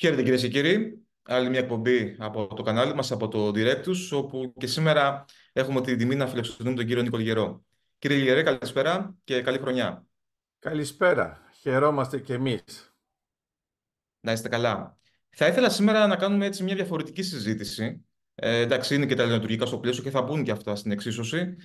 Χαίρετε κυρίες και κύριοι. Άλλη μια εκπομπή από το κανάλι μας, από το Directus, όπου και σήμερα έχουμε την τιμή να φιλοξενούμε τον κύριο Νίκο Λιγερό. Κύριε Λιγερέ, καλησπέρα και καλή χρονιά. Καλησπέρα. Χαιρόμαστε και εμείς. Να είστε καλά. Θα ήθελα σήμερα να κάνουμε έτσι μια διαφορετική συζήτηση. Ε, εντάξει, είναι και τα ελληνοτουργικά στο πλαίσιο και θα μπουν και αυτά στην εξίσωση.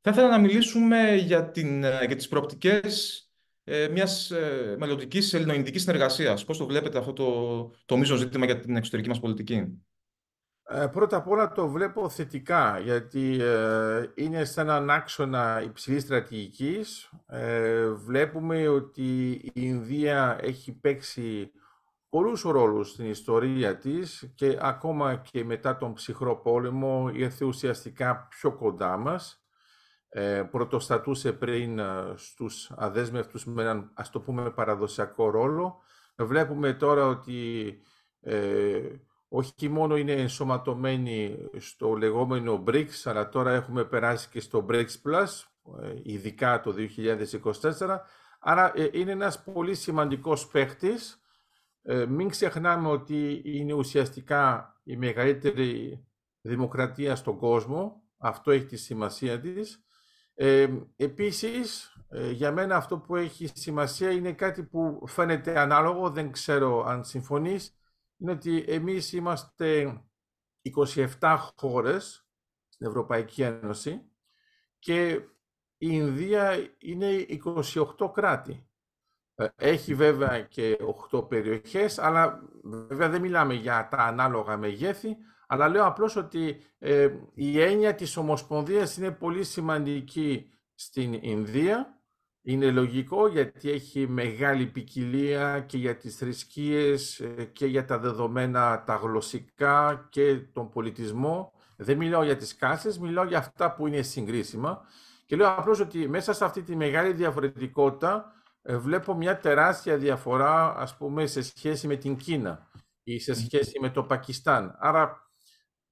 Θα ήθελα να μιλήσουμε για, την, για τις προοπτικές ε, μιας ε, μελλοντικής ελληνοϊνδικής συνεργασίας. Πώς το βλέπετε αυτό το, το μείζον ζήτημα για την εξωτερική μας πολιτική; Ε, πρώτα απ' όλα το βλέπω θετικά, γιατί ε, είναι σε έναν άξονα υψηλής στρατηγικής. Ε, βλέπουμε ότι η Ινδία έχει παίξει πολλούς ρόλους στην ιστορία της και ακόμα και μετά τον ψυχρό πόλεμο ήρθε ουσιαστικά πιο κοντά μας ε, πρωτοστατούσε πριν ε, στους αδέσμευτους με έναν, ας το πούμε, παραδοσιακό ρόλο. Βλέπουμε τώρα ότι ε, όχι μόνο είναι ενσωματωμένοι στο λεγόμενο BRICS, αλλά τώρα έχουμε περάσει και στο BRICS Plus, ε, ειδικά το 2024. Άρα ε, είναι ένας πολύ σημαντικός παίχτης. μην ξεχνάμε ότι είναι ουσιαστικά η μεγαλύτερη δημοκρατία στον κόσμο. Αυτό έχει τη σημασία της. Ε, επίσης, ε, για μένα αυτό που έχει σημασία είναι κάτι που φαίνεται ανάλογο, δεν ξέρω αν συμφωνείς, είναι ότι εμείς είμαστε 27 χώρες στην Ευρωπαϊκή Ένωση και η Ινδία είναι 28 κράτη. Ε, έχει βέβαια και 8 περιοχές, αλλά βέβαια δεν μιλάμε για τα ανάλογα μεγέθη, αλλά λέω απλώς ότι ε, η έννοια της Ομοσπονδίας είναι πολύ σημαντική στην Ινδία. Είναι λογικό γιατί έχει μεγάλη ποικιλία και για τις θρησκείες ε, και για τα δεδομένα τα γλωσσικά και τον πολιτισμό. Δεν μιλάω για τις κάσες, μιλάω για αυτά που είναι συγκρίσιμα. Και λέω απλώς ότι μέσα σε αυτή τη μεγάλη διαφορετικότητα ε, βλέπω μια τεράστια διαφορά, ας πούμε, σε σχέση με την Κίνα ή σε σχέση με το Πακιστάν. Άρα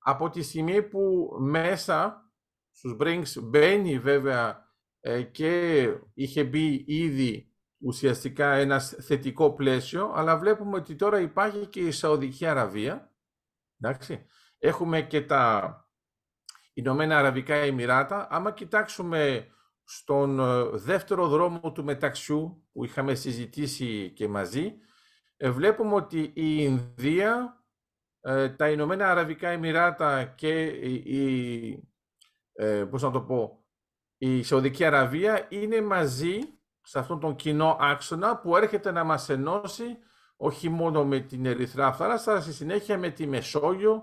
από τη στιγμή που μέσα στους Brinks μπαίνει βέβαια ε, και είχε μπει ήδη ουσιαστικά ένα θετικό πλαίσιο, αλλά βλέπουμε ότι τώρα υπάρχει και η Σαουδική Αραβία. Εντάξει. Έχουμε και τα Ηνωμένα Αραβικά Εμμυράτα. Άμα κοιτάξουμε στον ε, δεύτερο δρόμο του μεταξιού που είχαμε συζητήσει και μαζί, ε, βλέπουμε ότι η Ινδία ε, τα Ηνωμένα Αραβικά Εμμυράτα και η, ε, πώς να το πω, η Σαουδική Αραβία είναι μαζί σε αυτόν τον κοινό άξονα που έρχεται να μας ενώσει όχι μόνο με την Ερυθρά θάλασσα, αλλά στη συνέχεια με τη Μεσόγειο,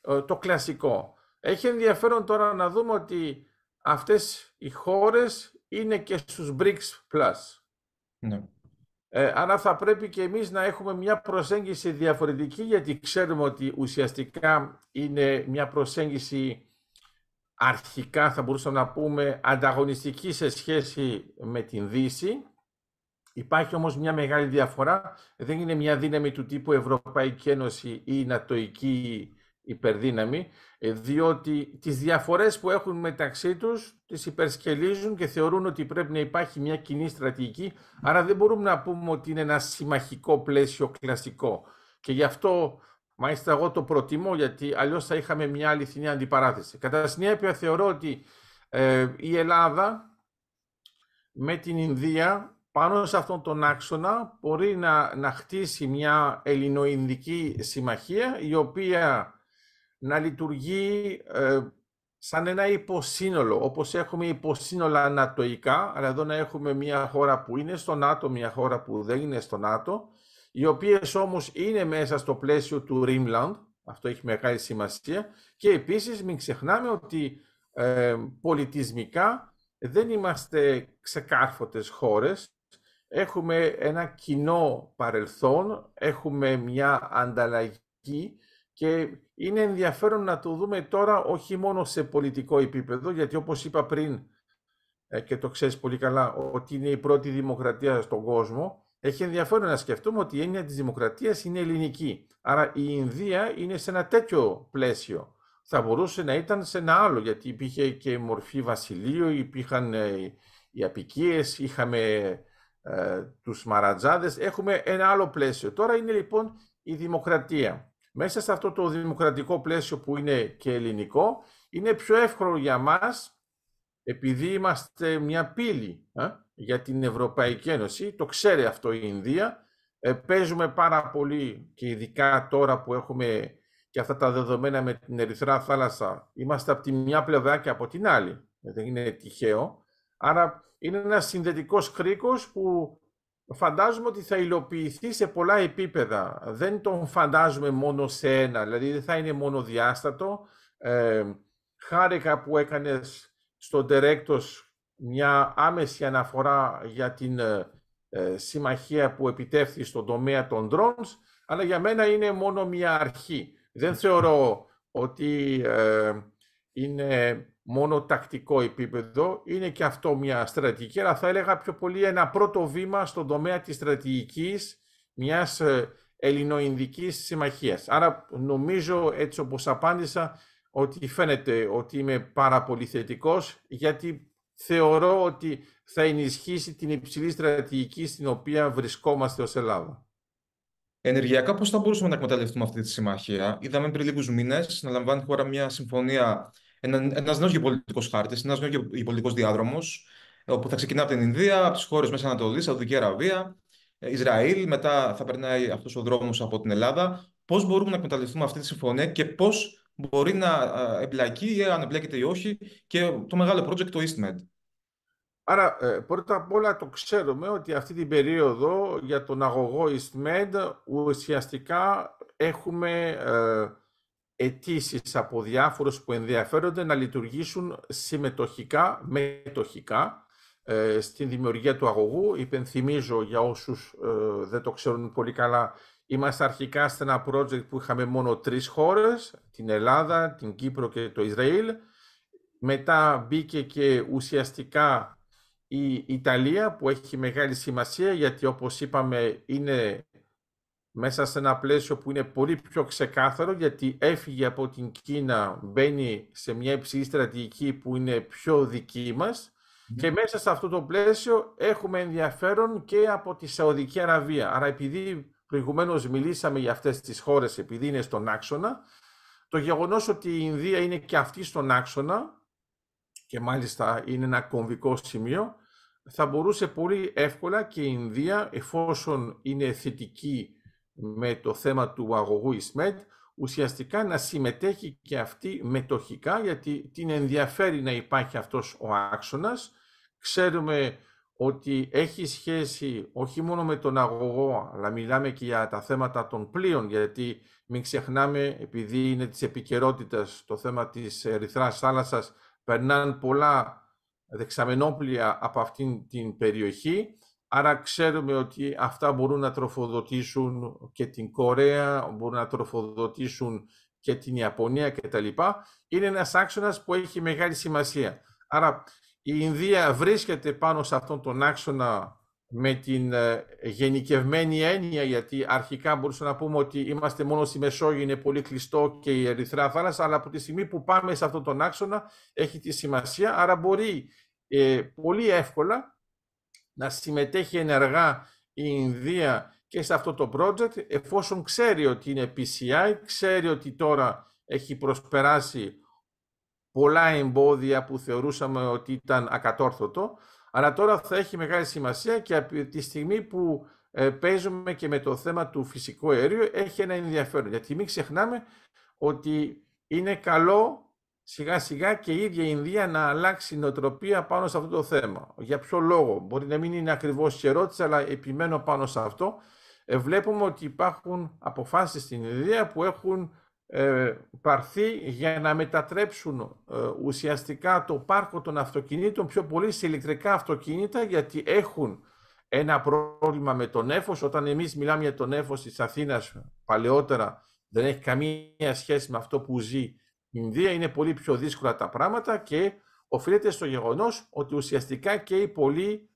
ε, το κλασικό. Έχει ενδιαφέρον τώρα να δούμε ότι αυτές οι χώρες είναι και στους BRICS Plus. Ναι. Ε, άρα θα πρέπει και εμείς να έχουμε μια προσέγγιση διαφορετική γιατί ξέρουμε ότι ουσιαστικά είναι μια προσέγγιση αρχικά θα μπορούσαμε να πούμε ανταγωνιστική σε σχέση με την Δύση. Υπάρχει όμως μια μεγάλη διαφορά. Δεν είναι μια δύναμη του τύπου Ευρωπαϊκή Ένωση ή Νατοική υπερδύναμη, ε, διότι τις διαφορές που έχουν μεταξύ τους τις υπερσκελίζουν και θεωρούν ότι πρέπει να υπάρχει μια κοινή στρατηγική, άρα δεν μπορούμε να πούμε ότι είναι ένα συμμαχικό πλαίσιο κλασικό. Και γι' αυτό, μάλιστα εγώ το προτιμώ, γιατί αλλιώς θα είχαμε μια αληθινή αντιπαράθεση. Κατά συνέπεια θεωρώ ότι ε, η Ελλάδα με την Ινδία πάνω σε αυτόν τον άξονα μπορεί να, να χτίσει μια ελληνοϊνδική συμμαχία η οποία να λειτουργεί ε, σαν ένα υποσύνολο, όπως έχουμε υποσύνολα νατοϊκά, αλλά εδώ να έχουμε μια χώρα που είναι στο ΝΑΤΟ, μια χώρα που δεν είναι στο ΝΑΤΟ, οι οποίες όμως είναι μέσα στο πλαίσιο του Rimland, αυτό έχει μεγάλη σημασία, και επίσης μην ξεχνάμε ότι ε, πολιτισμικά δεν είμαστε ξεκάρφωτες χώρες, έχουμε ένα κοινό παρελθόν, έχουμε μια ανταλλαγή και είναι ενδιαφέρον να το δούμε τώρα όχι μόνο σε πολιτικό επίπεδο, γιατί όπως είπα πριν ε, και το ξέρεις πολύ καλά, ότι είναι η πρώτη δημοκρατία στον κόσμο, έχει ενδιαφέρον να σκεφτούμε ότι η έννοια της δημοκρατίας είναι ελληνική. Άρα η Ινδία είναι σε ένα τέτοιο πλαίσιο. Θα μπορούσε να ήταν σε ένα άλλο, γιατί υπήρχε και μορφή βασιλείου, υπήρχαν ε, οι απικίες, είχαμε ε, τους Μαρατζάδες. Έχουμε ένα άλλο πλαίσιο. Τώρα είναι λοιπόν η δημοκρατία. Μέσα σε αυτό το δημοκρατικό πλαίσιο που είναι και ελληνικό, είναι πιο εύκολο για μας, επειδή είμαστε μια πύλη ε, για την Ευρωπαϊκή Ένωση, το ξέρει αυτό η Ινδία, ε, παίζουμε πάρα πολύ και ειδικά τώρα που έχουμε και αυτά τα δεδομένα με την Ερυθρά θάλασσα, είμαστε από τη μια πλευρά και από την άλλη. Δεν είναι τυχαίο. Άρα είναι ένας συνδετικός κρίκος που φαντάζομαι ότι θα υλοποιηθεί σε πολλά επίπεδα. Δεν τον φαντάζομαι μόνο σε ένα, δηλαδή δεν θα είναι μόνο διάστατο. Ε, χάρηκα που έκανες στο Directos μια άμεση αναφορά για την ε, ε, συμμαχία που επιτεύχθη στον τομέα των drones, αλλά για μένα είναι μόνο μια αρχή. Δεν θεωρώ ότι ε, είναι μόνο τακτικό επίπεδο, είναι και αυτό μια στρατηγική, αλλά θα έλεγα πιο πολύ ένα πρώτο βήμα στον τομέα της στρατηγικής μιας ε, ελληνοϊνδικής συμμαχίας. Άρα νομίζω έτσι όπως απάντησα ότι φαίνεται ότι είμαι πάρα πολύ θετικός γιατί θεωρώ ότι θα ενισχύσει την υψηλή στρατηγική στην οποία βρισκόμαστε ως Ελλάδα. Ενεργειακά, πώς θα μπορούσαμε να εκμεταλλευτούμε αυτή τη συμμαχία; Είδαμε πριν λίγους μήνες να λαμβάνει χώρα μια συμφωνία, ένα νέος γεωπολιτικός χάρτης, ένας νέος γεωπολιτικός διάδρομος, όπου θα ξεκινά από την Ινδία, από τις χώρες Μέσα Ανατολής, Σαουδική Αραβία, ε, Ισραήλ, μετά θα περνάει αυτός ο δρόμος από την Ελλάδα. Πώς μπορούμε να εκμεταλλευτούμε αυτή τη συμφωνία και πώς μπορεί να εμπλακεί ή αν εμπλέκεται ή όχι και το μεγάλο project το EastMed. Άρα, ε, πρώτα απ' όλα το ξέρουμε ότι αυτή την περίοδο για τον αγωγό EastMed ουσιαστικά έχουμε ε, αιτήσεις από διάφορους που ενδιαφέρονται να λειτουργήσουν συμμετοχικά, μετοχικά ε, στην δημιουργία του αγωγού. Υπενθυμίζω για όσους ε, δεν το ξέρουν πολύ καλά, είμαστε αρχικά σε ένα project που είχαμε μόνο τρεις χώρες, την Ελλάδα, την Κύπρο και το Ισραήλ. Μετά μπήκε και ουσιαστικά η Ιταλία που έχει μεγάλη σημασία γιατί όπως είπαμε είναι μέσα σε ένα πλαίσιο που είναι πολύ πιο ξεκάθαρο γιατί έφυγε από την Κίνα, μπαίνει σε μια υψηλή στρατηγική που είναι πιο δική μας και μέσα σε αυτό το πλαίσιο έχουμε ενδιαφέρον και από τη Σαουδική Αραβία. Άρα επειδή προηγουμένως μιλήσαμε για αυτές τις χώρες επειδή είναι στον άξονα, το γεγονός ότι η Ινδία είναι και αυτή στον άξονα και μάλιστα είναι ένα κομβικό σημείο, θα μπορούσε πολύ εύκολα και η Ινδία, εφόσον είναι θετική με το θέμα του αγωγού ΙΣΜΕΤ, ουσιαστικά να συμμετέχει και αυτή μετοχικά, γιατί την ενδιαφέρει να υπάρχει αυτός ο άξονας. Ξέρουμε ότι έχει σχέση όχι μόνο με τον αγωγό, αλλά μιλάμε και για τα θέματα των πλοίων, γιατί μην ξεχνάμε, επειδή είναι της επικαιρότητας το θέμα της Ερυθράς θάλασσας, περνάνε πολλά δεξαμενόπλια από αυτήν την περιοχή. Άρα ξέρουμε ότι αυτά μπορούν να τροφοδοτήσουν και την Κορέα, μπορούν να τροφοδοτήσουν και την Ιαπωνία κτλ. Είναι ένας άξονας που έχει μεγάλη σημασία. Άρα η Ινδία βρίσκεται πάνω σε αυτόν τον άξονα με την ε, γενικευμένη έννοια, γιατί αρχικά μπορούσα να πούμε ότι είμαστε μόνο στη Μεσόγειο, είναι πολύ κλειστό και η Ερυθρά θάλασσα, αλλά από τη στιγμή που πάμε σε αυτόν τον άξονα έχει τη σημασία, άρα μπορεί ε, πολύ εύκολα να συμμετέχει ενεργά η Ινδία και σε αυτό το project, εφόσον ξέρει ότι είναι PCI, ξέρει ότι τώρα έχει προσπεράσει πολλά εμπόδια που θεωρούσαμε ότι ήταν ακατόρθωτο, αλλά τώρα θα έχει μεγάλη σημασία και από τη στιγμή που ε, παίζουμε και με το θέμα του φυσικού αερίου έχει ένα ενδιαφέρον. Γιατί μην ξεχνάμε ότι είναι καλό σιγά σιγά και η ίδια η Ινδία να αλλάξει νοοτροπία πάνω σε αυτό το θέμα. Για ποιο λόγο, μπορεί να μην είναι ακριβώς η ερώτηση, αλλά επιμένω πάνω σε αυτό. Ε, βλέπουμε ότι υπάρχουν αποφάσεις στην Ινδία που έχουν ε, πάρθει για να μετατρέψουν ε, ουσιαστικά το πάρκο των αυτοκινήτων πιο πολύ σε ηλεκτρικά αυτοκίνητα γιατί έχουν ένα πρόβλημα με τον έφος. Όταν εμείς μιλάμε για τον έφος της Αθήνας παλαιότερα δεν έχει καμία σχέση με αυτό που ζει η Ινδία. Είναι πολύ πιο δύσκολα τα πράγματα και οφείλεται στο γεγονός ότι ουσιαστικά καίει πολύ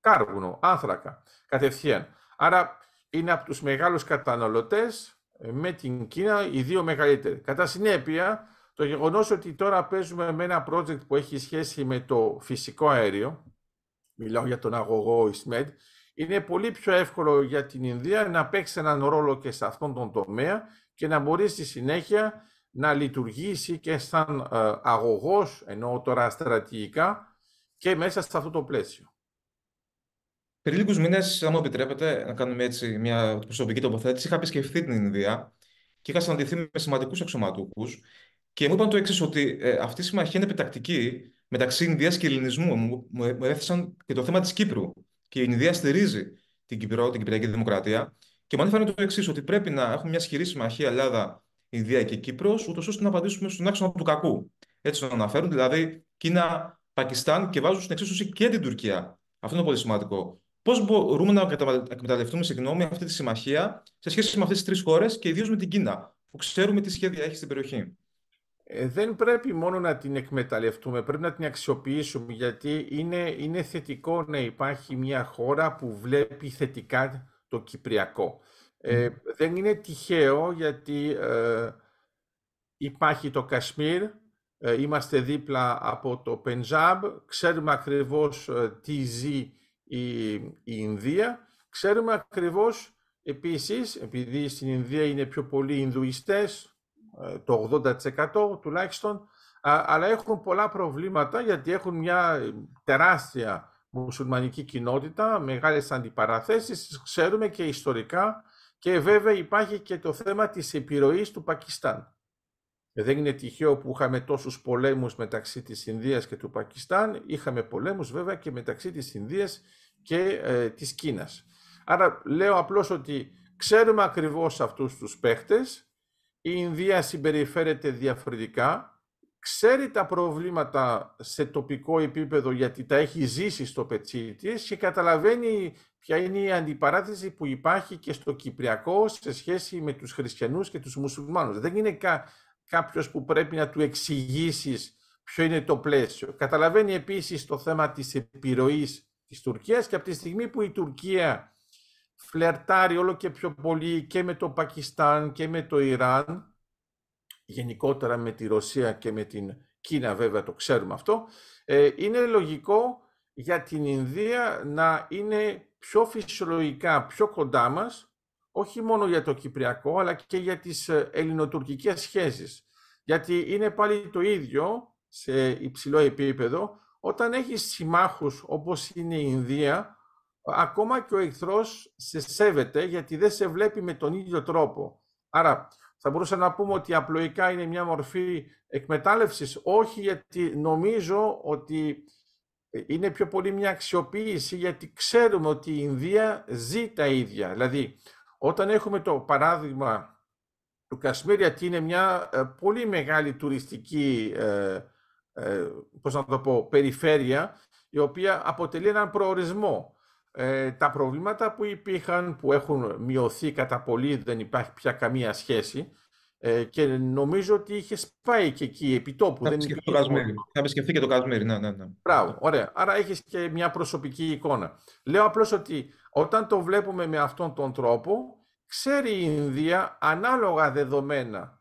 κάρβουνο, άνθρακα, κατευθείαν. Άρα είναι από τους μεγάλους καταναλωτές με την Κίνα οι δύο μεγαλύτεροι. Κατά συνέπεια, το γεγονός ότι τώρα παίζουμε με ένα project που έχει σχέση με το φυσικό αέριο, μιλάω για τον αγωγό Ισμέντ, είναι πολύ πιο εύκολο για την Ινδία να παίξει έναν ρόλο και σε αυτόν τον τομέα και να μπορεί στη συνέχεια να λειτουργήσει και σαν ε, αγωγός, ενώ τώρα στρατηγικά, και μέσα σε αυτό το πλαίσιο. Πριν λίγους μήνες, αν μου επιτρέπετε, να κάνουμε έτσι μια προσωπική τοποθέτηση, είχα επισκεφθεί την Ινδία και είχα συναντηθεί με σημαντικούς αξιωματούχου και μου είπαν το εξής, ότι ε, αυτή η συμμαχία είναι επιτακτική μεταξύ Ινδίας και Ελληνισμού. Μου, μου έθεσαν και το θέμα της Κύπρου. Και η Ινδία στηρίζει την, Κυπρό, την Κυπριακή Δημοκρατία. Και μου ανέφεραν το εξής, ότι πρέπει να έχουμε μια ισχυρή συμμαχία Ελλάδα, Ινδία και Κύπρος, ούτως ώστε να απαντήσουμε στον άξονα του κακού. Έτσι το αναφέρουν, δηλαδή Κίνα, Πακιστάν και βάζουν στην εξίσωση και την Τουρκία. Αυτό είναι πολύ σημαντικό. Πώς μπορούμε να εκμεταλλευτούμε συγγνώμη, αυτή τη συμμαχία σε σχέση με αυτές τις τρεις χώρες και ιδίως με την Κίνα, που ξέρουμε τι σχέδια έχει στην περιοχή; Ε, δεν πρέπει μόνο να την εκμεταλλευτούμε, πρέπει να την αξιοποιήσουμε, γιατί είναι, είναι θετικό να υπάρχει μια χώρα που βλέπει θετικά το Κυπριακό. Ε, δεν είναι τυχαίο γιατί ε, υπάρχει το Κασμίρ, ε, είμαστε δίπλα από το Πεντζάμπ, ξέρουμε ακριβώς τι ζει η, η Ινδία, ξέρουμε ακριβώς επίσης, επειδή στην Ινδία είναι πιο πολλοί Ινδουιστές, το 80% τουλάχιστον, αλλά έχουν πολλά προβλήματα γιατί έχουν μια τεράστια μουσουλμανική κοινότητα, μεγάλες αντιπαραθέσεις, ξέρουμε και ιστορικά και βέβαια υπάρχει και το θέμα της επιρροής του Πακιστάν. Δεν είναι τυχαίο που είχαμε τόσους πολέμους μεταξύ της Ινδίας και του Πακιστάν, είχαμε πολέμους βέβαια και μεταξύ της Ινδίας και ε, της Κίνας. Άρα λέω απλώς ότι ξέρουμε ακριβώς αυτούς τους παίχτες, η Ινδία συμπεριφέρεται διαφορετικά, ξέρει τα προβλήματα σε τοπικό επίπεδο γιατί τα έχει ζήσει στο πετσί της και καταλαβαίνει ποια είναι η αντιπαράθεση που υπάρχει και στο Κυπριακό σε σχέση με τους χριστιανούς και τους μουσουλμάνους. Δεν είναι κα, κάποιος που πρέπει να του εξηγήσεις ποιο είναι το πλαίσιο. Καταλαβαίνει επίσης το θέμα της επιρροής της Τουρκίας και από τη στιγμή που η Τουρκία φλερτάρει όλο και πιο πολύ και με το Πακιστάν και με το Ιράν, γενικότερα με τη Ρωσία και με την Κίνα βέβαια το ξέρουμε αυτό, ε, είναι λογικό για την Ινδία να είναι πιο φυσιολογικά, πιο κοντά μας, όχι μόνο για το Κυπριακό, αλλά και για τις ε, ελληνοτουρκικές σχέσεις. Γιατί είναι πάλι το ίδιο σε υψηλό επίπεδο, όταν έχεις συμμάχους όπως είναι η Ινδία, ακόμα και ο εχθρός σε σέβεται γιατί δεν σε βλέπει με τον ίδιο τρόπο. Άρα θα μπορούσα να πούμε ότι απλοϊκά είναι μια μορφή εκμετάλλευσης, όχι γιατί νομίζω ότι είναι πιο πολύ μια αξιοποίηση γιατί ξέρουμε ότι η Ινδία ζει τα ίδια. Δηλαδή, όταν έχουμε το παράδειγμα του Κασμίρ, γιατί είναι μια ε, πολύ μεγάλη τουριστική ε, ε, πώς να το πω, περιφέρεια, η οποία αποτελεί έναν προορισμό. Ε, τα προβλήματα που υπήρχαν, που έχουν μειωθεί κατά πολύ, δεν υπάρχει πια καμία σχέση. Ε, και νομίζω ότι είχε πάει και εκεί επί τόπου. Θα επισκεφθεί το Κασμίρι. Θα επισκεφθεί και το Κασμίρι, ναι, ναι, ναι. Μπράβο, ωραία. Άρα έχεις και μια προσωπική εικόνα. Λέω απλώς ότι όταν το βλέπουμε με αυτόν τον τρόπο, ξέρει η Ινδία ανάλογα δεδομένα.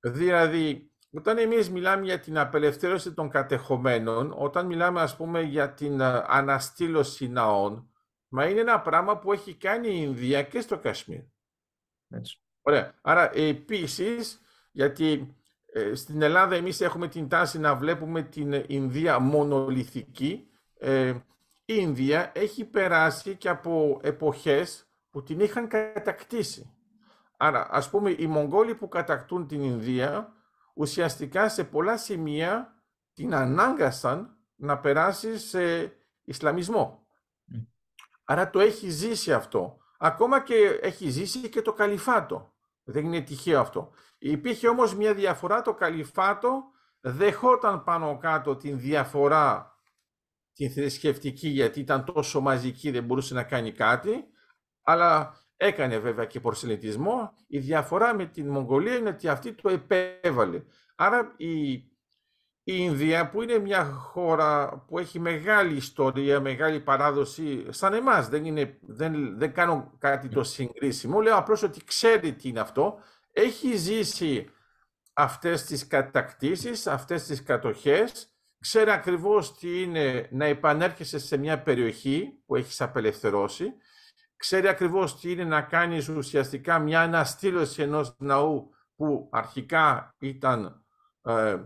Δηλαδή, όταν εμείς μιλάμε για την απελευθέρωση των κατεχομένων, όταν μιλάμε ας πούμε για την ε, αναστήλωση ναών, μα είναι ένα πράγμα που έχει κάνει η Ινδία και στο Κασμίρ. Έτσι. Ωραία. Άρα επίσης, γιατί ε, στην Ελλάδα εμείς έχουμε την τάση να βλέπουμε την Ινδία μονολυθική, ε, η Ινδία έχει περάσει και από εποχές που την είχαν κατακτήσει. Άρα, ας πούμε, οι Μογγόλοι που κατακτούν την Ινδία, ουσιαστικά σε πολλά σημεία την ανάγκασαν να περάσει σε Ισλαμισμό. Άρα το έχει ζήσει αυτό. Ακόμα και έχει ζήσει και το Καλυφάτο. Δεν είναι τυχαίο αυτό. Υπήρχε όμως μια διαφορά, το Καλυφάτο δεχόταν πάνω κάτω την διαφορά την θρησκευτική γιατί ήταν τόσο μαζική δεν μπορούσε να κάνει κάτι, αλλά Έκανε βέβαια και προσελετισμό. Η διαφορά με την Μογγολία είναι ότι αυτή το επέβαλε. Άρα η, η Ινδία που είναι μια χώρα που έχει μεγάλη ιστορία, μεγάλη παράδοση, σαν εμάς δεν, είναι, δεν, δεν κάνω κάτι το συγκρίσιμο, λέω απλώς ότι ξέρει τι είναι αυτό, έχει ζήσει αυτές τις κατακτήσεις, αυτές τις κατοχές, ξέρει ακριβώς τι είναι να επανέρχεσαι σε μια περιοχή που έχεις απελευθερώσει ξέρει ακριβώς τι είναι να κάνεις ουσιαστικά μια αναστήλωση ενός ναού που αρχικά ήταν ε,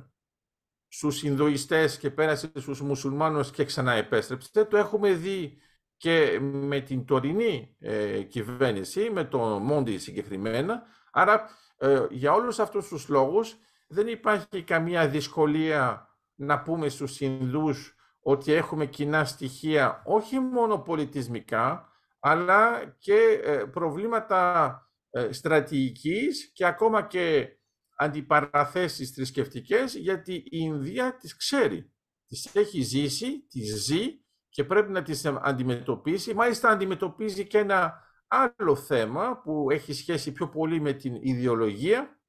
στους Ινδουιστές και πέρασε στους μουσουλμάνους και ξανά επέστρεψε. Το έχουμε δει και με την τωρινή ε, κυβέρνηση, με τον Μόντι συγκεκριμένα. Άρα, ε, για όλους αυτούς τους λόγους, δεν υπάρχει καμία δυσκολία να πούμε στους Ινδούς ότι έχουμε κοινά στοιχεία, όχι μόνο πολιτισμικά, αλλά και ε, προβλήματα ε, στρατηγικής και ακόμα και αντιπαραθέσεις θρησκευτικές, γιατί η Ινδία τις ξέρει. Τις έχει ζήσει, τις ζει και πρέπει να τις αντιμετωπίσει. Μάλιστα αντιμετωπίζει και ένα άλλο θέμα που έχει σχέση πιο πολύ με την ιδεολογία.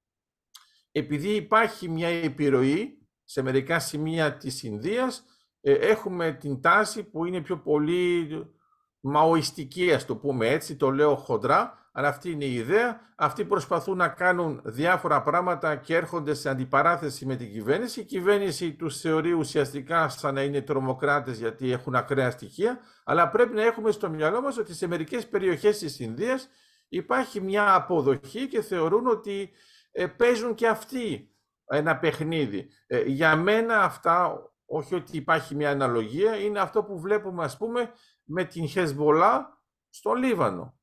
Επειδή υπάρχει μια επιρροή σε μερικά σημεία της Ινδίας, ε, έχουμε την τάση που είναι πιο πολύ μαοιστική, ας το πούμε έτσι, το λέω χοντρά, αλλά αυτή είναι η ιδέα. Αυτοί προσπαθούν να κάνουν διάφορα πράγματα και έρχονται σε αντιπαράθεση με την κυβέρνηση. Η κυβέρνηση τους θεωρεί ουσιαστικά σαν να είναι τρομοκράτες γιατί έχουν ακραία στοιχεία, αλλά πρέπει να έχουμε στο μυαλό μας ότι σε μερικές περιοχές της Ινδίας υπάρχει μια αποδοχή και θεωρούν ότι ε, παίζουν και αυτοί ένα παιχνίδι. Ε, για μένα αυτά, όχι ότι υπάρχει μια αναλογία, είναι αυτό που βλέπουμε ας πούμε με την Χεσμολά στο Λίβανο.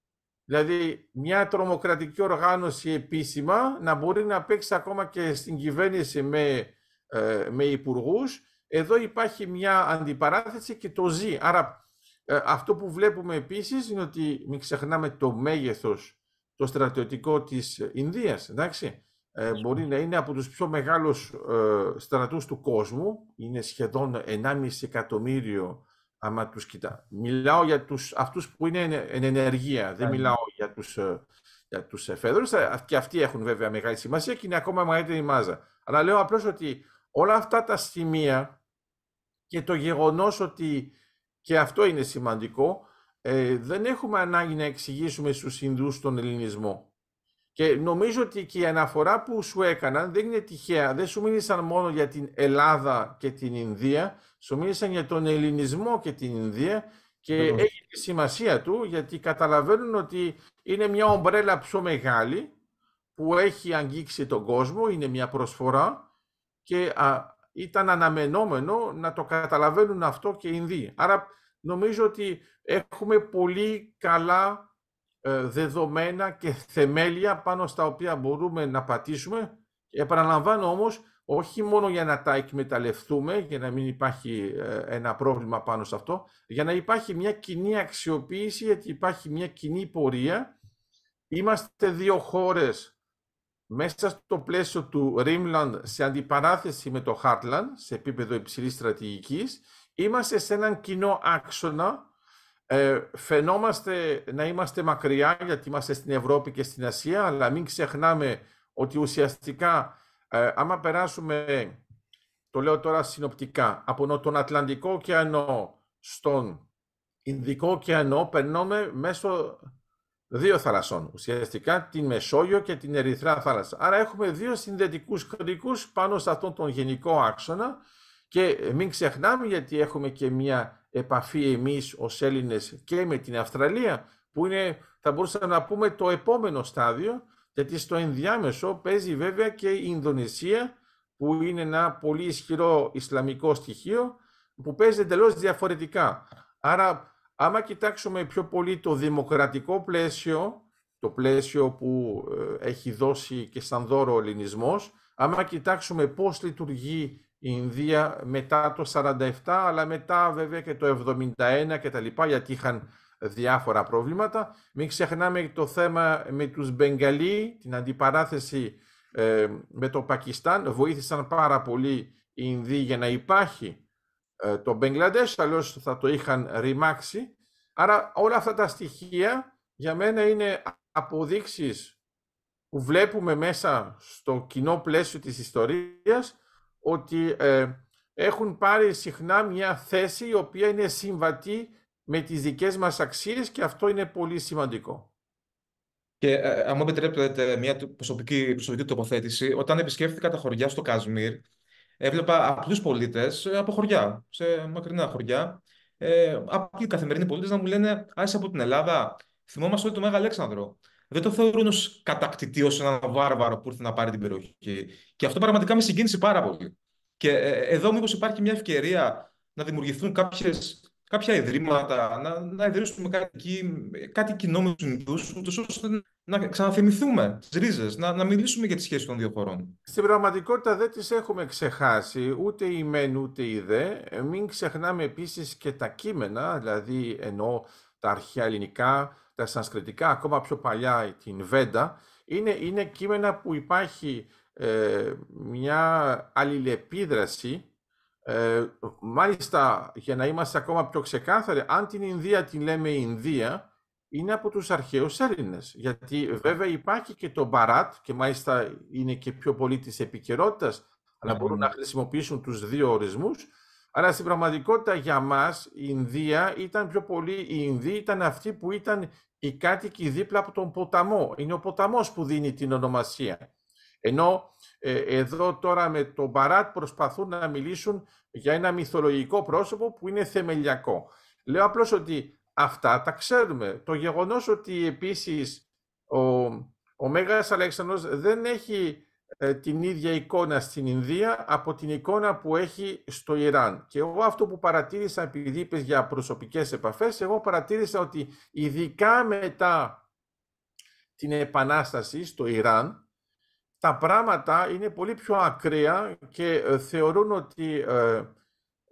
Δηλαδή, μια τρομοκρατική οργάνωση επίσημα να μπορεί να παίξει ακόμα και στην κυβέρνηση με, ε, με υπουργούς. Εδώ υπάρχει μια αντιπαράθεση και το ζει. Άρα, ε, αυτό που βλέπουμε επίσης είναι ότι μην ξεχνάμε το μέγεθος, το στρατιωτικό της Ινδίας, εντάξει. Ε, μπορεί να είναι από τους πιο μεγάλους ε, στρατούς του κόσμου, είναι σχεδόν 1,5 εκατομμύριο άμα τους κοιτά. Μιλάω για τους, αυτούς που είναι εν ενεργεία, δεν μιλάω για τους, ε, για τους εφέδρους, και αυτοί έχουν βέβαια μεγάλη σημασία και είναι ακόμα μεγαλύτερη μάζα. Αλλά λέω απλώς ότι όλα αυτά τα σημεία και το γεγονός ότι και αυτό είναι σημαντικό, ε, δεν έχουμε ανάγκη να εξηγήσουμε στους Ινδούς τον ελληνισμό. Και νομίζω ότι και η αναφορά που σου έκαναν δεν είναι τυχαία. Δεν σου μίλησαν μόνο για την Ελλάδα και την Ινδία, σου μίλησαν για τον ελληνισμό και την Ινδία και έχει τη σημασία του γιατί καταλαβαίνουν ότι είναι μια ομπρέλα πιο μεγάλη που έχει αγγίξει τον κόσμο, είναι μια προσφορά και ήταν αναμενόμενο να το καταλαβαίνουν αυτό και οι Ινδοί. Άρα νομίζω ότι έχουμε πολύ καλά ε, δεδομένα και θεμέλια πάνω στα οποία μπορούμε να πατήσουμε. Επαναλαμβάνω όμως, όχι μόνο για να τα εκμεταλλευτούμε, για να μην υπάρχει ε, ένα πρόβλημα πάνω σε αυτό, για να υπάρχει μια κοινή αξιοποίηση, γιατί υπάρχει μια κοινή πορεία. Είμαστε δύο χώρες μέσα στο πλαίσιο του Rimland σε αντιπαράθεση με το Heartland, σε επίπεδο υψηλής στρατηγικής. Είμαστε σε έναν κοινό άξονα ε, φαινόμαστε να είμαστε μακριά γιατί είμαστε στην Ευρώπη και στην Ασία, αλλά μην ξεχνάμε ότι ουσιαστικά ε, άμα περάσουμε, το λέω τώρα συνοπτικά, από τον Ατλαντικό ωκεανό στον Ινδικό ωκεανό περνούμε μέσω δύο θαλασσών, ουσιαστικά την Μεσόγειο και την Ερυθρά θάλασσα. Άρα έχουμε δύο συνδετικούς κρίκους πάνω σε αυτόν τον γενικό άξονα και μην ξεχνάμε γιατί έχουμε και μια επαφή εμείς ως Έλληνες και με την Αυστραλία, που είναι, θα μπορούσαμε να πούμε, το επόμενο στάδιο, γιατί στο ενδιάμεσο παίζει βέβαια και η Ινδονησία, που είναι ένα πολύ ισχυρό Ισλαμικό στοιχείο, που παίζει εντελώς διαφορετικά. Άρα, άμα κοιτάξουμε πιο πολύ το δημοκρατικό πλαίσιο, το πλαίσιο που ε, έχει δώσει και σαν δώρο ο ελληνισμός, άμα κοιτάξουμε πώς λειτουργεί η Ινδία μετά το 47, αλλά μετά βέβαια και το 71 και τα λοιπά, γιατί είχαν διάφορα προβλήματα. Μην ξεχνάμε το θέμα με τους Μπεγγαλί, την αντιπαράθεση ε, με το Πακιστάν. Βοήθησαν πάρα πολύ οι Ινδοί για να υπάρχει ε, το Μπεγγλαντές, αλλιώς θα το είχαν ρημάξει. Άρα όλα αυτά τα στοιχεία για μένα είναι αποδείξεις που βλέπουμε μέσα στο κοινό πλαίσιο της ιστορίας ότι ε, έχουν πάρει συχνά μια θέση η οποία είναι συμβατή με τις δικές μας αξίες και αυτό είναι πολύ σημαντικό. Και ε, αν μου επιτρέπετε μια προσωπική, προσωπική τοποθέτηση, όταν επισκέφθηκα τα χωριά στο Κασμίρ, έβλεπα απλούς πολίτες από χωριά, σε μακρινά χωριά, ε, απλοί καθημερινοί πολίτες να μου λένε «Άσε από την Ελλάδα, θυμόμαστε ότι το Μέγα Αλέξανδρο δεν το θεωρούν ως κατακτητή, ως έναν βάρβαρο που ήρθε να πάρει την περιοχή. Και αυτό πραγματικά με συγκίνησε πάρα πολύ. Και ε, εδώ μήπως υπάρχει μια ευκαιρία να δημιουργηθούν κάποιες, κάποια ιδρύματα, να, να ιδρύσουμε κάτι, κάτι κοινό με τους ούτως ώστε να ξαναθυμηθούμε τις ρίζες, να, να μιλήσουμε για τη σχέση των δύο χωρών. Στην πραγματικότητα δεν τις έχουμε ξεχάσει ούτε η μεν ούτε η δε. Μην ξεχνάμε επίσης και τα κείμενα, δηλαδή ενώ τα αρχαία ελληνικά, τα σανσκριτικά, ακόμα πιο παλιά την Βέντα, είναι, είναι κείμενα που υπάρχει ε, μια αλληλεπίδραση ε, μάλιστα, για να είμαστε ακόμα πιο ξεκάθαροι, αν την Ινδία την λέμε Ινδία, είναι από τους αρχαίους Έλληνες. Γιατί βέβαια υπάρχει και το Μπαράτ και μάλιστα είναι και πιο πολύ της επικαιρότητας, αλλά μπορούν να χρησιμοποιήσουν τους δύο ορισμούς. Αλλά στην πραγματικότητα για μας η Ινδία ήταν πιο πολύ, η Ινδία ήταν αυτή που ήταν οι κάτοικοι δίπλα από τον ποταμό. Είναι ο ποταμός που δίνει την ονομασία. Ενώ ε, εδώ τώρα με τον Μπαράτ προσπαθούν να μιλήσουν για ένα μυθολογικό πρόσωπο που είναι θεμελιακό. Λέω απλώς ότι αυτά τα ξέρουμε. Το γεγονός ότι επίσης ο, ο Μέγας Αλέξανδρος δεν έχει ε, την ίδια εικόνα στην Ινδία από την εικόνα που έχει στο Ιράν. Και εγώ αυτό που παρατήρησα, επειδή είπες για προσωπικές επαφές, εγώ παρατήρησα ότι ειδικά μετά την Επανάσταση στο Ιράν, τα πράγματα είναι πολύ πιο ακραία και ε, θεωρούν ότι ε,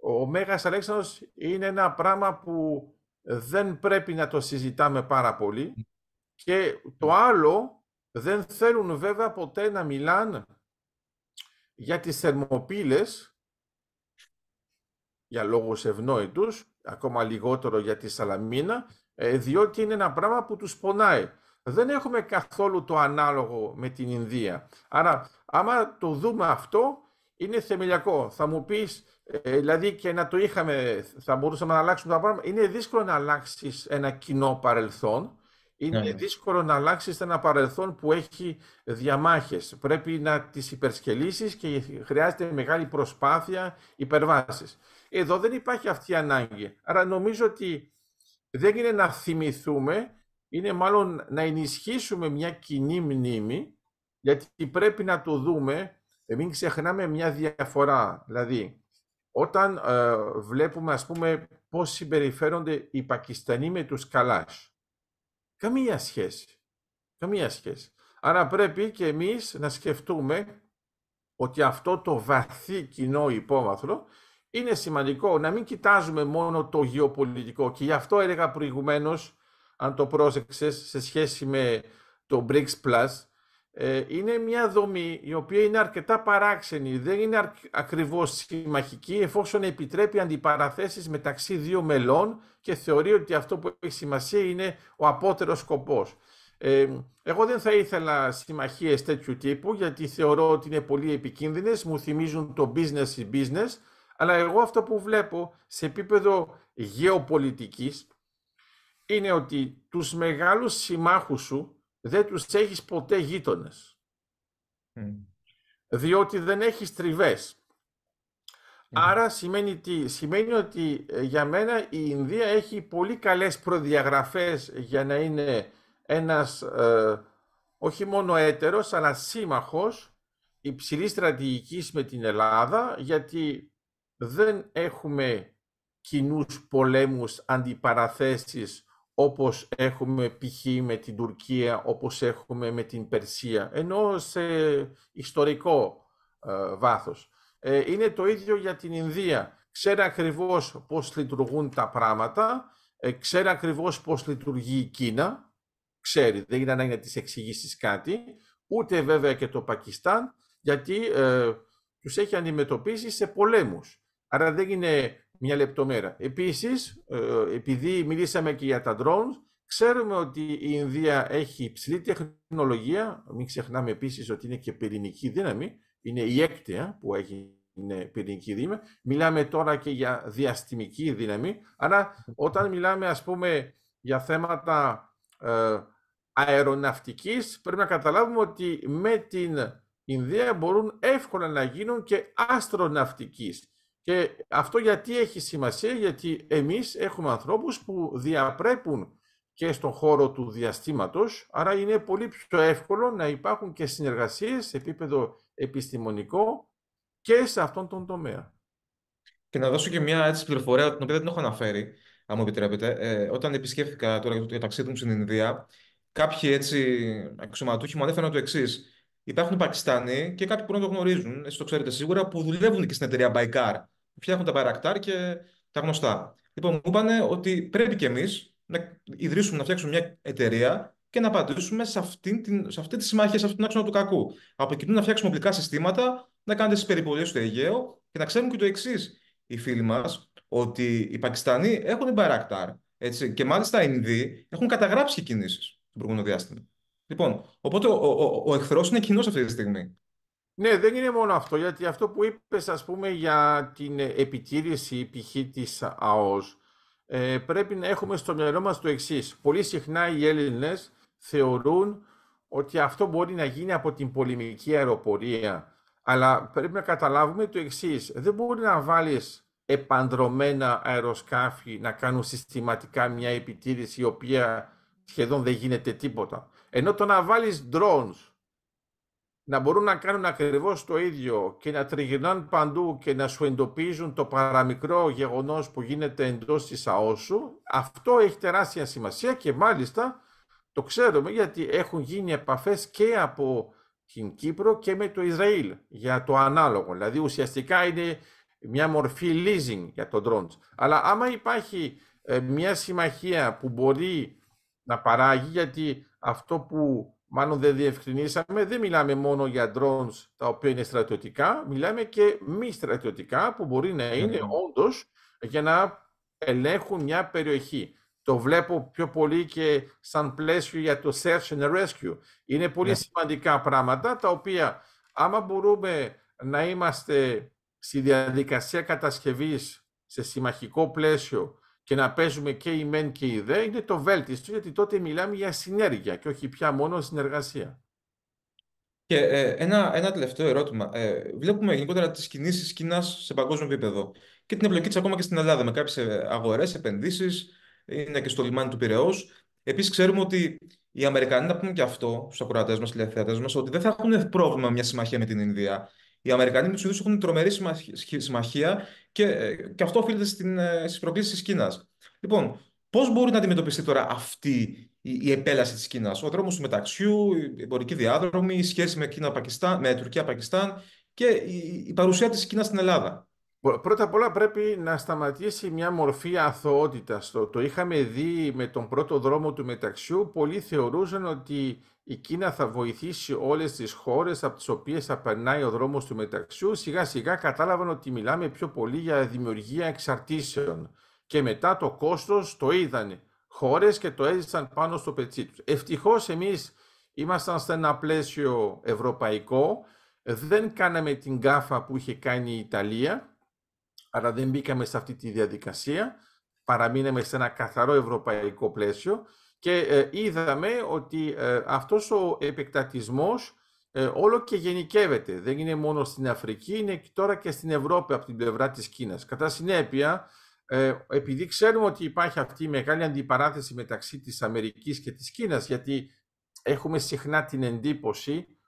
ο Μέγας Αλέξανδρος είναι ένα πράγμα που δεν πρέπει να το συζητάμε πάρα πολύ και το άλλο δεν θέλουν βέβαια ποτέ να μιλάνε για τις θερμοπύλες για λόγους ευνόητους, ακόμα λιγότερο για τη Σαλαμίνα, ε, διότι είναι ένα πράγμα που τους πονάει δεν έχουμε καθόλου το ανάλογο με την Ινδία. Άρα, άμα το δούμε αυτό, είναι θεμελιακό. Θα μου πεις, ε, δηλαδή και να το είχαμε, θα μπορούσαμε να αλλάξουμε τα πράγματα. Είναι δύσκολο να αλλάξεις ένα κοινό παρελθόν. Είναι ναι. δύσκολο να αλλάξεις ένα παρελθόν που έχει διαμάχες. Πρέπει να τις υπερσκελίσεις και χρειάζεται μεγάλη προσπάθεια υπερβάσεις. Εδώ δεν υπάρχει αυτή η ανάγκη. Άρα νομίζω ότι δεν είναι να θυμηθούμε, είναι μάλλον να ενισχύσουμε μια κοινή μνήμη, γιατί πρέπει να το δούμε, μην ξεχνάμε μια διαφορά. Δηλαδή, όταν ε, βλέπουμε, ας πούμε, πώς συμπεριφέρονται οι Πακιστανοί με τους Καλάς. Καμία σχέση. Καμία σχέση. Άρα πρέπει και εμείς να σκεφτούμε ότι αυτό το βαθύ κοινό υπόβαθρο είναι σημαντικό να μην κοιτάζουμε μόνο το γεωπολιτικό και γι' αυτό έλεγα προηγουμένως αν το πρόσεξες, σε σχέση με το BRICS Plus, ε, είναι μια δομή η οποία είναι αρκετά παράξενη, δεν είναι ακριβώς συμμαχική, εφόσον επιτρέπει αντιπαραθέσεις μεταξύ δύο μελών και θεωρεί ότι αυτό που έχει σημασία είναι ο απότερος σκοπός. Ε, εγώ δεν θα ήθελα συμμαχίες τέτοιου τύπου, γιατί θεωρώ ότι είναι πολύ επικίνδυνες, μου θυμίζουν το business in business, αλλά εγώ αυτό που βλέπω σε επίπεδο γεωπολιτικής, είναι ότι τους μεγάλους συμμάχους σου δεν τους έχεις ποτέ γείτονες. Διότι δεν έχεις τριβές. Άρα σημαίνει, τι, σημαίνει ότι ε, για μένα η Ινδία έχει πολύ καλές προδιαγραφές για να είναι ένας ε, όχι μόνο έτερος αλλά σύμμαχος υψηλής στρατηγικής με την Ελλάδα γιατί δεν έχουμε κοινούς πολέμους, αντιπαραθέσεις όπως έχουμε π.χ. με την Τουρκία, όπως έχουμε με την Περσία, ενώ σε ιστορικό ε, βάθος. Ε, είναι το ίδιο για την Ινδία. Ξέρει ακριβώς πώς λειτουργούν τα πράγματα, ε, ξέρει ακριβώς πώς λειτουργεί η Κίνα, ξέρει, δεν είναι ανάγκη να της εξηγήσεις κάτι, ούτε βέβαια και το Πακιστάν, γιατί ε, τους έχει αντιμετωπίσει σε πολέμους. Άρα δεν είναι μια λεπτομέρα. Επίσης, ε, επειδή μιλήσαμε και για τα drones, ξέρουμε ότι η Ινδία έχει υψηλή τεχνολογία. Μην ξεχνάμε επίσης ότι είναι και πυρηνική δύναμη. Είναι η έκτη που έχει είναι πυρηνική δύναμη. Μιλάμε τώρα και για διαστημική δύναμη. Άρα, όταν μιλάμε, ας πούμε, για θέματα ε, αεροναυτικής, πρέπει να καταλάβουμε ότι με την Ινδία μπορούν εύκολα να γίνουν και αστροναυτικής. Και αυτό γιατί έχει σημασία, γιατί εμείς έχουμε ανθρώπους που διαπρέπουν και στον χώρο του διαστήματος, άρα είναι πολύ πιο εύκολο να υπάρχουν και συνεργασίες σε επίπεδο επιστημονικό και σε αυτόν τον τομέα. Και να δώσω και μια έτσι πληροφορία, την οποία δεν την έχω αναφέρει, αν μου επιτρέπετε. Ε, όταν επισκέφθηκα τώρα για το ταξίδι μου στην Ινδία, κάποιοι έτσι αξιωματούχοι μου ανέφεραν το εξής. Υπάρχουν Πακιστάνοι και κάποιοι που να το γνωρίζουν, εσείς το ξέρετε σίγουρα, που δουλεύουν και στην εταιρεία Baikar, που φτιάχνουν τα Bayraktar και τα γνωστά. Λοιπόν, μου είπαν ότι πρέπει και εμείς να ιδρύσουμε, να φτιάξουμε μια εταιρεία και να απαντήσουμε σε αυτή, την, σε αυτή τη συμμαχία, σε αυτήν την άξονα του κακού. Από εκεί να φτιάξουμε οπλικά συστήματα, να κάνετε τις περιπολίες στο Αιγαίο και να ξέρουμε και το εξής. Οι φίλοι μας, ότι οι Πακιστανοί έχουν την Bayraktar. Έτσι, και μάλιστα οι Ινδοί έχουν καταγράψει και κινήσεις στο προηγούμενο διάστημα. Λοιπόν, οπότε ο, ο, ο, ο εχθρός είναι κοινός αυτή τη στιγμή. Ναι, δεν είναι μόνο αυτό, γιατί αυτό που είπες, ας πούμε, για την επιτήρηση π.χ. της ΑΟΣ, ε, πρέπει να έχουμε στο μυαλό μας το εξής. Πολύ συχνά οι Έλληνες θεωρούν ότι αυτό μπορεί να γίνει από την πολεμική αεροπορία. Αλλά πρέπει να καταλάβουμε το εξής. Δεν μπορεί να βάλεις επανδρομένα αεροσκάφη να κάνουν συστηματικά μια επιτήρηση η οποία σχεδόν δεν γίνεται τίποτα. Ενώ το να βάλεις drones να μπορούν να κάνουν ακριβώς το ίδιο και να τριγυρνάνε παντού και να σου εντοπίζουν το παραμικρό γεγονός που γίνεται εντός της ΑΟΣου, αυτό έχει τεράστια σημασία και μάλιστα το ξέρουμε γιατί έχουν γίνει επαφές και από την Κύπρο και με το Ισραήλ για το ανάλογο. Δηλαδή ουσιαστικά είναι μια μορφή leasing για το drones. Αλλά άμα υπάρχει ε, μια συμμαχία που μπορεί να παράγει, γιατί αυτό που μάλλον δεν διευκρινίσαμε, δεν μιλάμε μόνο για drones τα οποία είναι στρατιωτικά, μιλάμε και μη στρατιωτικά που μπορεί να είναι mm. όντως για να ελέγχουν μια περιοχή. Το βλέπω πιο πολύ και σαν πλαίσιο για το search and rescue. Είναι πολύ ναι. σημαντικά πράγματα τα οποία άμα μπορούμε να είμαστε στη διαδικασία κατασκευής σε συμμαχικό πλαίσιο και να παίζουμε και η μεν και η δε είναι το βέλτιστο, γιατί τότε μιλάμε για συνέργεια και όχι πια μόνο συνεργασία. Και ε, ένα, ένα τελευταίο ερώτημα. Ε, βλέπουμε γενικότερα τις κινήσεις Κίνας σε παγκόσμιο επίπεδο και την εμπλοκή της ακόμα και στην Ελλάδα με κάποιες αγορές, επενδύσεις, είναι και στο λιμάνι του Πυραιό. Επίσης, ξέρουμε ότι οι Αμερικανοί, να πούμε και αυτό στους ακροατές μας, τηλεθεατές μας, ότι δεν θα έχουν πρόβλημα μια συμμαχία με την Ινδία. Οι Αμερικανοί με τους Ινδούς έχουν τρομερή συμμαχία και, ε, και αυτό οφείλεται ε, στις προκλήσεις της Κίνας. Λοιπόν, πώς μπορεί να αντιμετωπιστεί τώρα αυτή η, η επέλαση της Κίνας, ο δρόμος του μεταξιού, η εμπορική διάδρομη, η σχέση με, με Τουρκία-Πακιστάν και η, η παρουσία της Κίνας στην Ελλάδα. Πρώτα απ' όλα πρέπει να σταματήσει μια μορφή αθωότητας. Το, το είχαμε δει με τον πρώτο δρόμο του μεταξιού. Πολλοί θεωρούσαν ότι η Κίνα θα βοηθήσει όλες τις χώρες από τις οποίες θα περνάει ο δρόμος του μεταξιού. Σιγά σιγά κατάλαβαν ότι μιλάμε πιο πολύ για δημιουργία εξαρτήσεων. Και μετά το κόστος το είδαν χώρες και το έζησαν πάνω στο πετσί τους. Ευτυχώς εμείς ήμασταν σε ένα πλαίσιο ευρωπαϊκό. Δεν κάναμε την γκάφα που είχε κάνει η Ιταλία Άρα δεν μπήκαμε σε αυτή τη διαδικασία, παραμείναμε σε ένα καθαρό ευρωπαϊκό πλαίσιο και ε, είδαμε ότι ε, αυτός ο επεκτατισμός ε, όλο και γενικεύεται. Δεν είναι μόνο στην Αφρική, είναι τώρα και στην Ευρώπη από την πλευρά της Κίνας. Κατά συνέπεια, επειδή ξέρουμε ότι υπάρχει αυτή η μεγάλη αντιπαράθεση μεταξύ της Αμερικής και της Κίνας, γιατί έχουμε συχνά την εντύπωση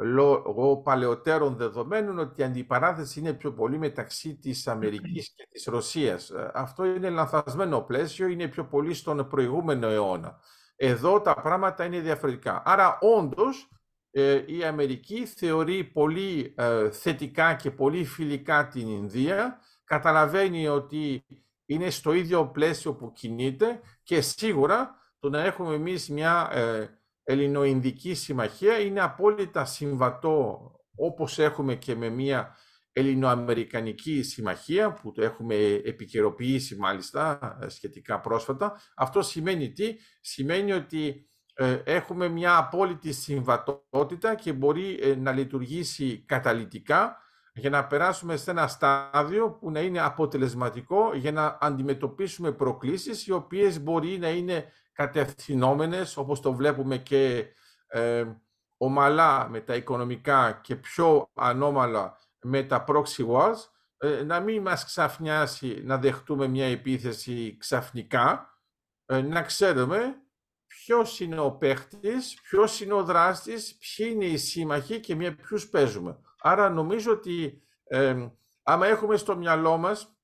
λόγω παλαιότερων δεδομένων ότι η αντιπαράθεση είναι πιο πολύ μεταξύ της Αμερικής και της Ρωσίας. Ε, αυτό είναι λανθασμένο πλαίσιο, είναι πιο πολύ στον προηγούμενο αιώνα. Εδώ τα πράγματα είναι διαφορετικά. Άρα όντως ε, η Αμερική θεωρεί πολύ ε, θετικά και πολύ φιλικά την Ινδία, καταλαβαίνει ότι είναι στο ίδιο πλαίσιο που κινείται και σίγουρα το να έχουμε εμείς μια Ελληνοϊνδική Συμμαχία είναι απόλυτα συμβατό όπως έχουμε και με μια Ελληνοαμερικανική Συμμαχία που το έχουμε επικαιροποιήσει μάλιστα ε, σχετικά πρόσφατα. Αυτό σημαίνει τι; Σημαίνει ότι ε, έχουμε μια απόλυτη συμβατότητα και μπορεί ε, να λειτουργήσει καταλυτικά για να περάσουμε σε ένα στάδιο που να είναι αποτελεσματικό για να αντιμετωπίσουμε προκλήσεις οι οποίες μπορεί να είναι κατευθυνόμενες, όπως το βλέπουμε και ε, ομαλά με τα οικονομικά και πιο ανώμαλα με τα proxy wars, ε, να μην μας ξαφνιάσει να δεχτούμε μια επίθεση ξαφνικά, ε, να ξέρουμε ποιος είναι ο παίχτης, ποιος είναι ο δράστης, ποιοι είναι οι σύμμαχοι και με ποιους παίζουμε. Άρα νομίζω ότι ε, άμα έχουμε στο μυαλό μας,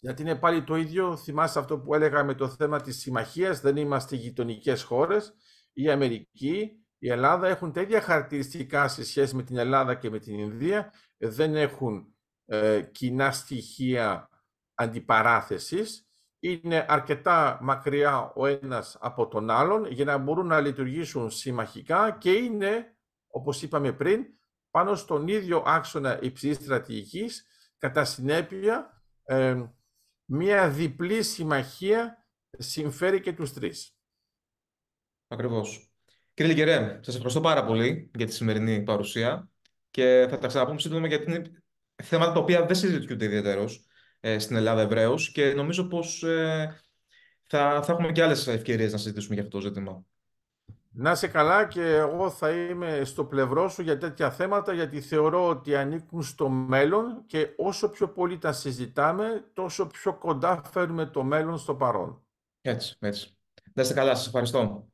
γιατί είναι πάλι το ίδιο, θυμάστε αυτό που έλεγα με το θέμα της συμμαχίας, δεν είμαστε γειτονικές χώρες, η Αμερική, η Ελλάδα έχουν τέτοια χαρακτηριστικά σε σχέση με την Ελλάδα και με την Ινδία, δεν έχουν ε, κοινά στοιχεία αντιπαράθεσης, είναι αρκετά μακριά ο ένας από τον άλλον για να μπορούν να λειτουργήσουν συμμαχικά και είναι, όπως είπαμε πριν, πάνω στον ίδιο άξονα υψηλής στρατηγικής, κατά συνέπεια, ε, μία διπλή συμμαχία συμφέρει και τους τρεις. Ακριβώς. Κύριε Λικερέ, σας ευχαριστώ πάρα πολύ για τη σημερινή παρουσία και θα τα ξαναπούμε σύντομα γιατί είναι θέματα τα οποία δεν συζητιούνται ιδιαίτερως ε, στην Ελλάδα ευρέως και νομίζω πως ε, θα, θα έχουμε και άλλες ευκαιρίες να συζητήσουμε για αυτό το ζήτημα. Να σε καλά και εγώ θα είμαι στο πλευρό σου για τέτοια θέματα γιατί θεωρώ ότι ανήκουν στο μέλλον και όσο πιο πολύ τα συζητάμε τόσο πιο κοντά φέρνουμε το μέλλον στο παρόν. Έτσι, έτσι. Να είστε καλά, σας ευχαριστώ.